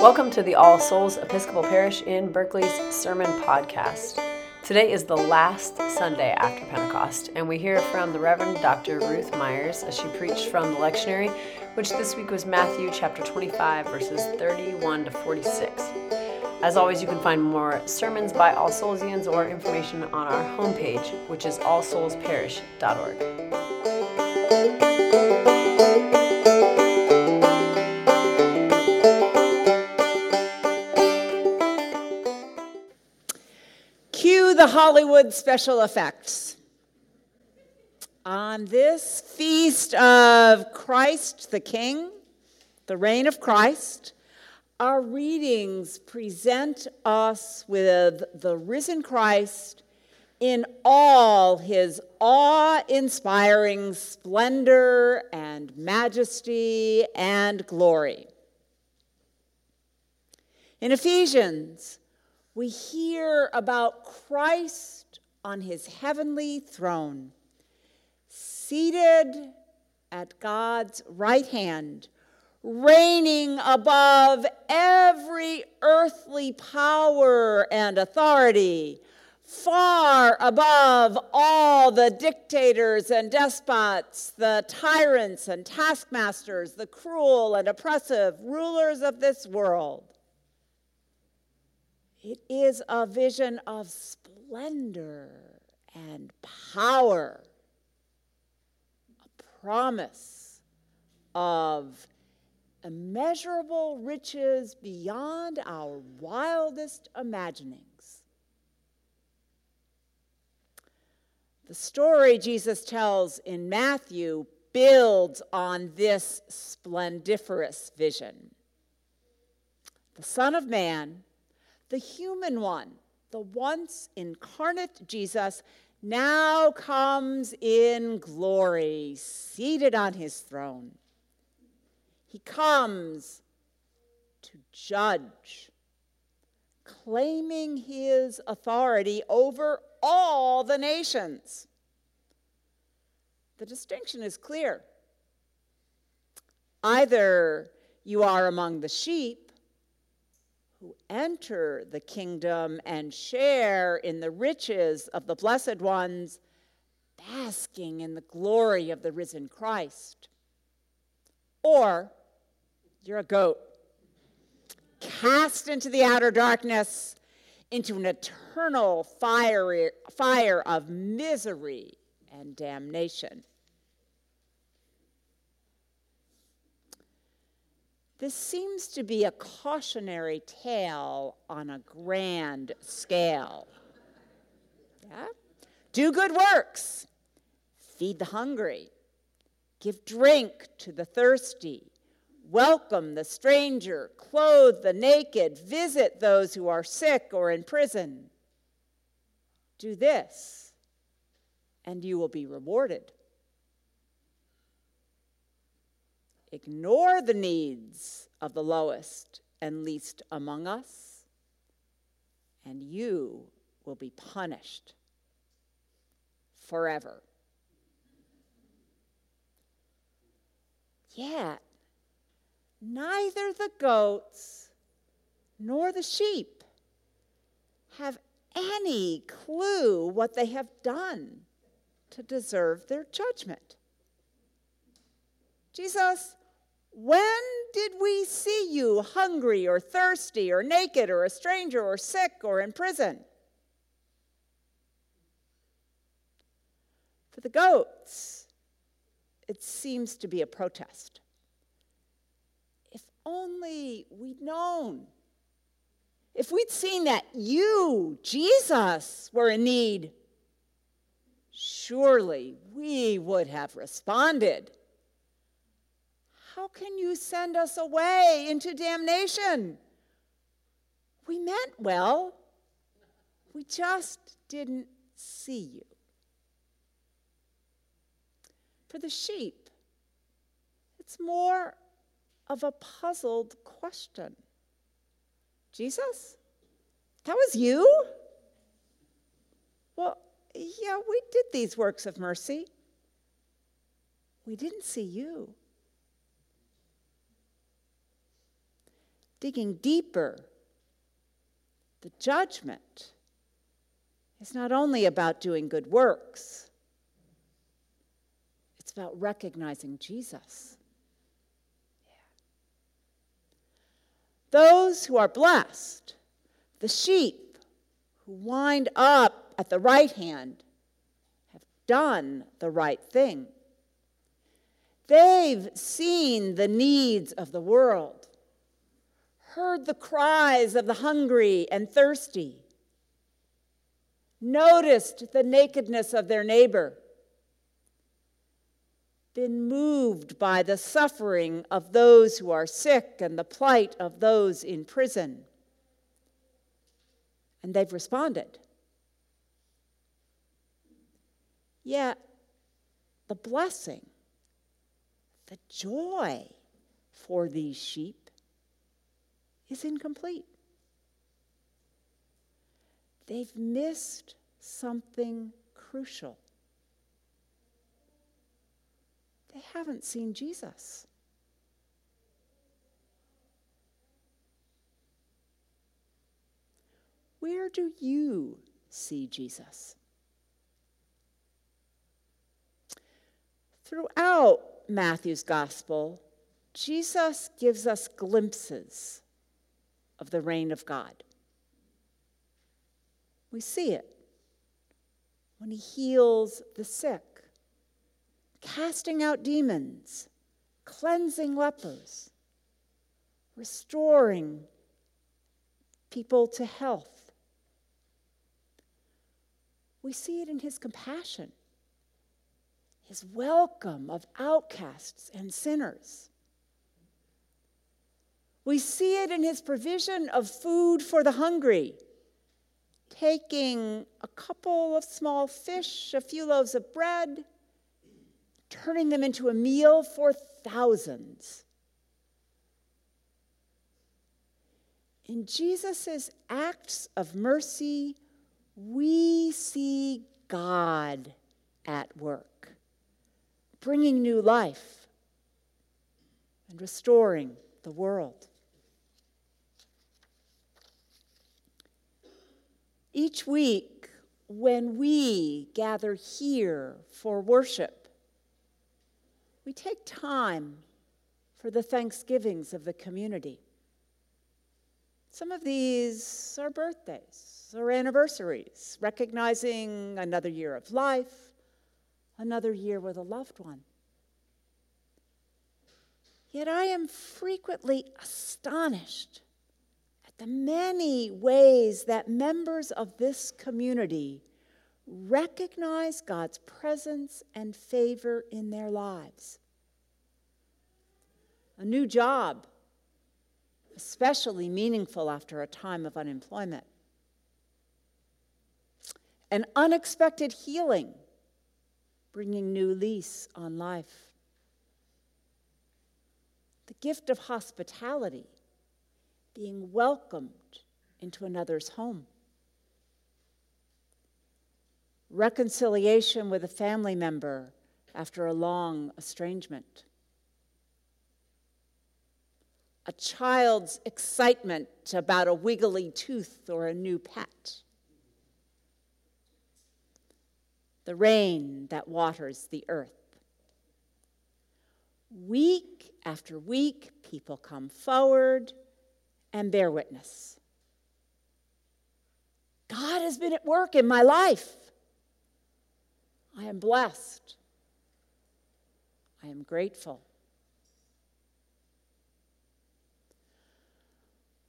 Welcome to the All Souls Episcopal Parish in Berkeley's Sermon Podcast. Today is the last Sunday after Pentecost, and we hear from the Reverend Dr. Ruth Meyers as she preached from the lectionary, which this week was Matthew chapter 25, verses 31 to 46. As always, you can find more sermons by All Soulsians or information on our homepage, which is allsoulsparish.org. the Hollywood special effects. On this feast of Christ the King, the reign of Christ, our readings present us with the risen Christ in all his awe inspiring splendor and majesty and glory. In Ephesians, we hear about Christ on his heavenly throne, seated at God's right hand, reigning above every earthly power and authority, far above all the dictators and despots, the tyrants and taskmasters, the cruel and oppressive rulers of this world. It is a vision of splendor and power, a promise of immeasurable riches beyond our wildest imaginings. The story Jesus tells in Matthew builds on this splendiferous vision. The Son of Man the human one, the once incarnate Jesus, now comes in glory, seated on his throne. He comes to judge, claiming his authority over all the nations. The distinction is clear. Either you are among the sheep who enter the kingdom and share in the riches of the blessed ones, basking in the glory of the risen Christ. Or you're a goat, cast into the outer darkness, into an eternal fire, fire of misery and damnation. This seems to be a cautionary tale on a grand scale. Yeah? Do good works, feed the hungry, give drink to the thirsty, welcome the stranger, clothe the naked, visit those who are sick or in prison. Do this, and you will be rewarded. Ignore the needs of the lowest and least among us, and you will be punished forever. Yet, neither the goats nor the sheep have any clue what they have done to deserve their judgment. Jesus when did we see you hungry or thirsty or naked or a stranger or sick or in prison? For the goats, it seems to be a protest. If only we'd known. If we'd seen that you, Jesus, were in need, surely we would have responded. How can you send us away into damnation? We meant well, we just didn't see you. For the sheep, it's more of a puzzled question. Jesus? That was you? Well, yeah, we did these works of mercy. We didn't see you. Digging deeper, the judgment is not only about doing good works, it's about recognizing Jesus. Those who are blessed, the sheep who wind up at the right hand, have done the right thing. They've seen the needs of the world, heard the cries of the hungry and thirsty, noticed the nakedness of their neighbor been moved by the suffering of those who are sick and the plight of those in prison. And they've responded. Yet, the blessing, the joy for these sheep is incomplete. They've missed something crucial. they haven't seen Jesus. Where do you see Jesus? Throughout Matthew's gospel, Jesus gives us glimpses of the reign of God. We see it when he heals the sick casting out demons, cleansing lepers, restoring people to health. We see it in his compassion, his welcome of outcasts and sinners. We see it in his provision of food for the hungry, taking a couple of small fish, a few loaves of bread, turning them into a meal for thousands. In Jesus' acts of mercy, we see God at work, bringing new life and restoring the world. Each week, when we gather here for worship, we take time for the thanksgivings of the community. Some of these are birthdays or anniversaries, recognizing another year of life, another year with a loved one. Yet I am frequently astonished the many ways that members of this community recognize God's presence and favor in their lives. A new job, especially meaningful after a time of unemployment. An unexpected healing, bringing new lease on life. The gift of hospitality, being welcomed into another's home. Reconciliation with a family member after a long estrangement, a child's excitement about a wiggly tooth or a new pet, the rain that waters the earth. Week after week, people come forward and bear witness. God has been at work in my life. I am blessed. I am grateful.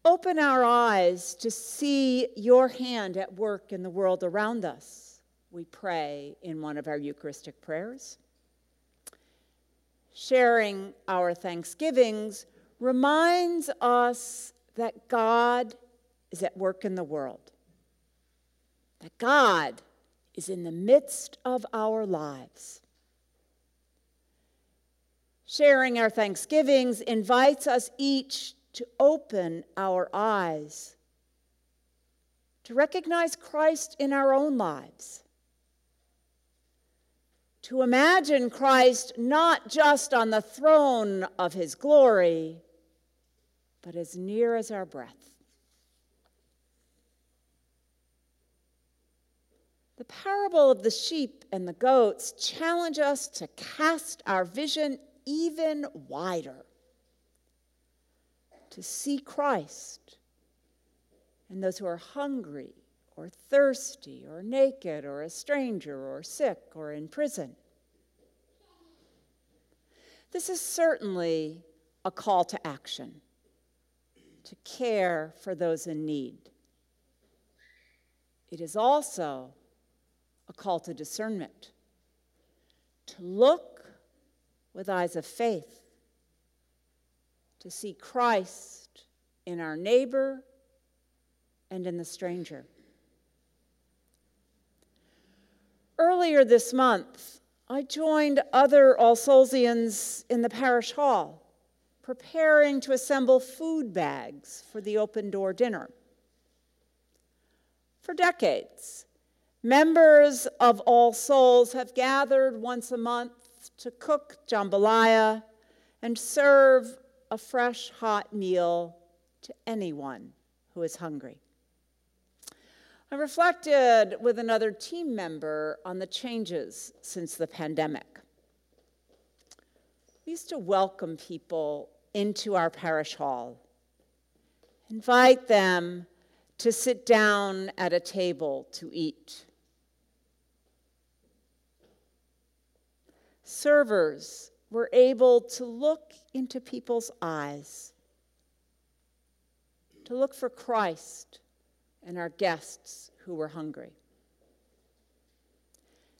Open our eyes to see your hand at work in the world around us, we pray in one of our Eucharistic prayers. Sharing our thanksgivings reminds us that God is at work in the world, that God is in the midst of our lives. Sharing our thanksgivings invites us each to open our eyes, to recognize Christ in our own lives, to imagine Christ not just on the throne of his glory, but as near as our breath. The parable of the sheep and the goats challenge us to cast our vision even wider, to see Christ and those who are hungry or thirsty or naked or a stranger or sick or in prison. This is certainly a call to action, to care for those in need. It is also a call to discernment, to look with eyes of faith, to see Christ in our neighbor and in the stranger. Earlier this month, I joined other All Soulsians in the parish hall, preparing to assemble food bags for the open door dinner. For decades, Members of All Souls have gathered once a month to cook jambalaya and serve a fresh, hot meal to anyone who is hungry. I reflected with another team member on the changes since the pandemic. We used to welcome people into our parish hall, invite them to sit down at a table to eat. servers were able to look into people's eyes, to look for Christ and our guests who were hungry.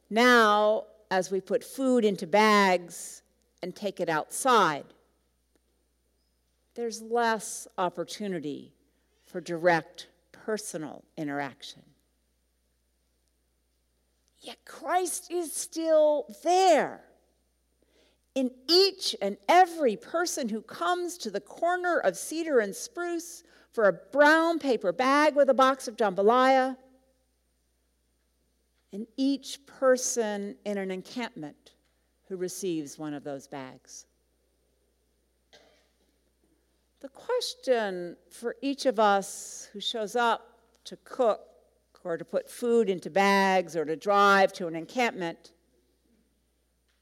Now, as we put food into bags and take it outside, there's less opportunity for direct personal interaction. Yet Christ is still there in each and every person who comes to the corner of cedar and spruce for a brown paper bag with a box of jambalaya, in each person in an encampment who receives one of those bags. The question for each of us who shows up to cook or to put food into bags or to drive to an encampment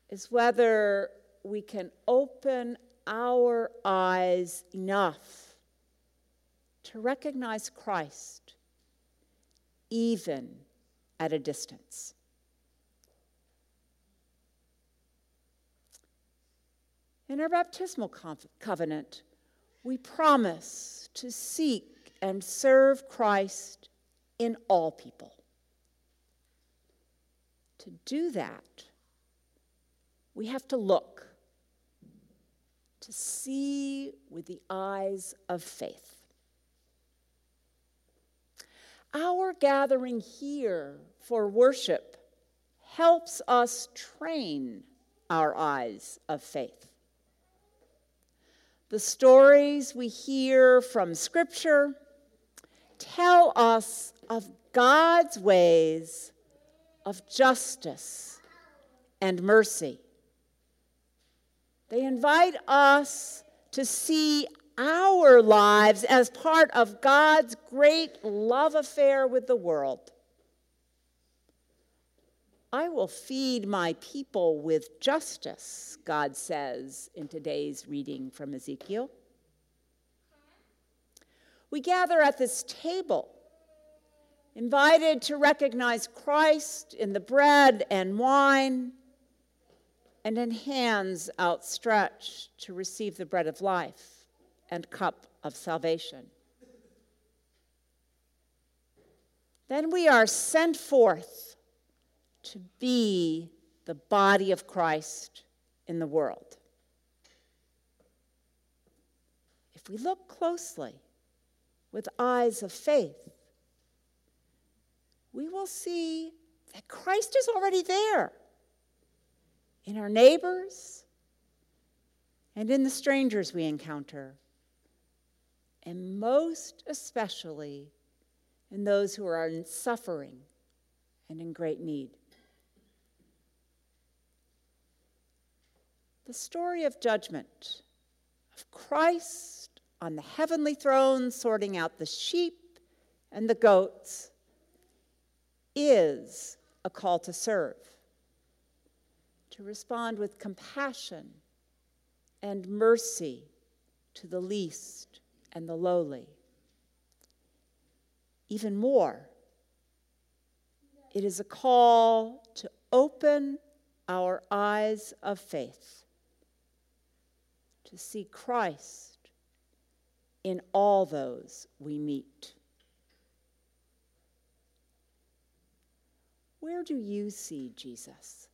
is whether we can open our eyes enough to recognize Christ even at a distance. In our baptismal covenant, we promise to seek and serve Christ in all people. To do that, we have to look to see with the eyes of faith. Our gathering here for worship helps us train our eyes of faith. The stories we hear from Scripture tell us of God's ways of justice and mercy. They invite us to see our lives as part of God's great love affair with the world. I will feed my people with justice, God says in today's reading from Ezekiel. We gather at this table, invited to recognize Christ in the bread and wine and in hands outstretched to receive the bread of life and cup of salvation. Then we are sent forth to be the body of Christ in the world. If we look closely with eyes of faith, we will see that Christ is already there in our neighbors, and in the strangers we encounter, and most especially in those who are in suffering and in great need. The story of judgment, of Christ on the heavenly throne, sorting out the sheep and the goats, is a call to serve, to respond with compassion and mercy to the least and the lowly. Even more, it is a call to open our eyes of faith, to see Christ in all those we meet. Where do you see Jesus?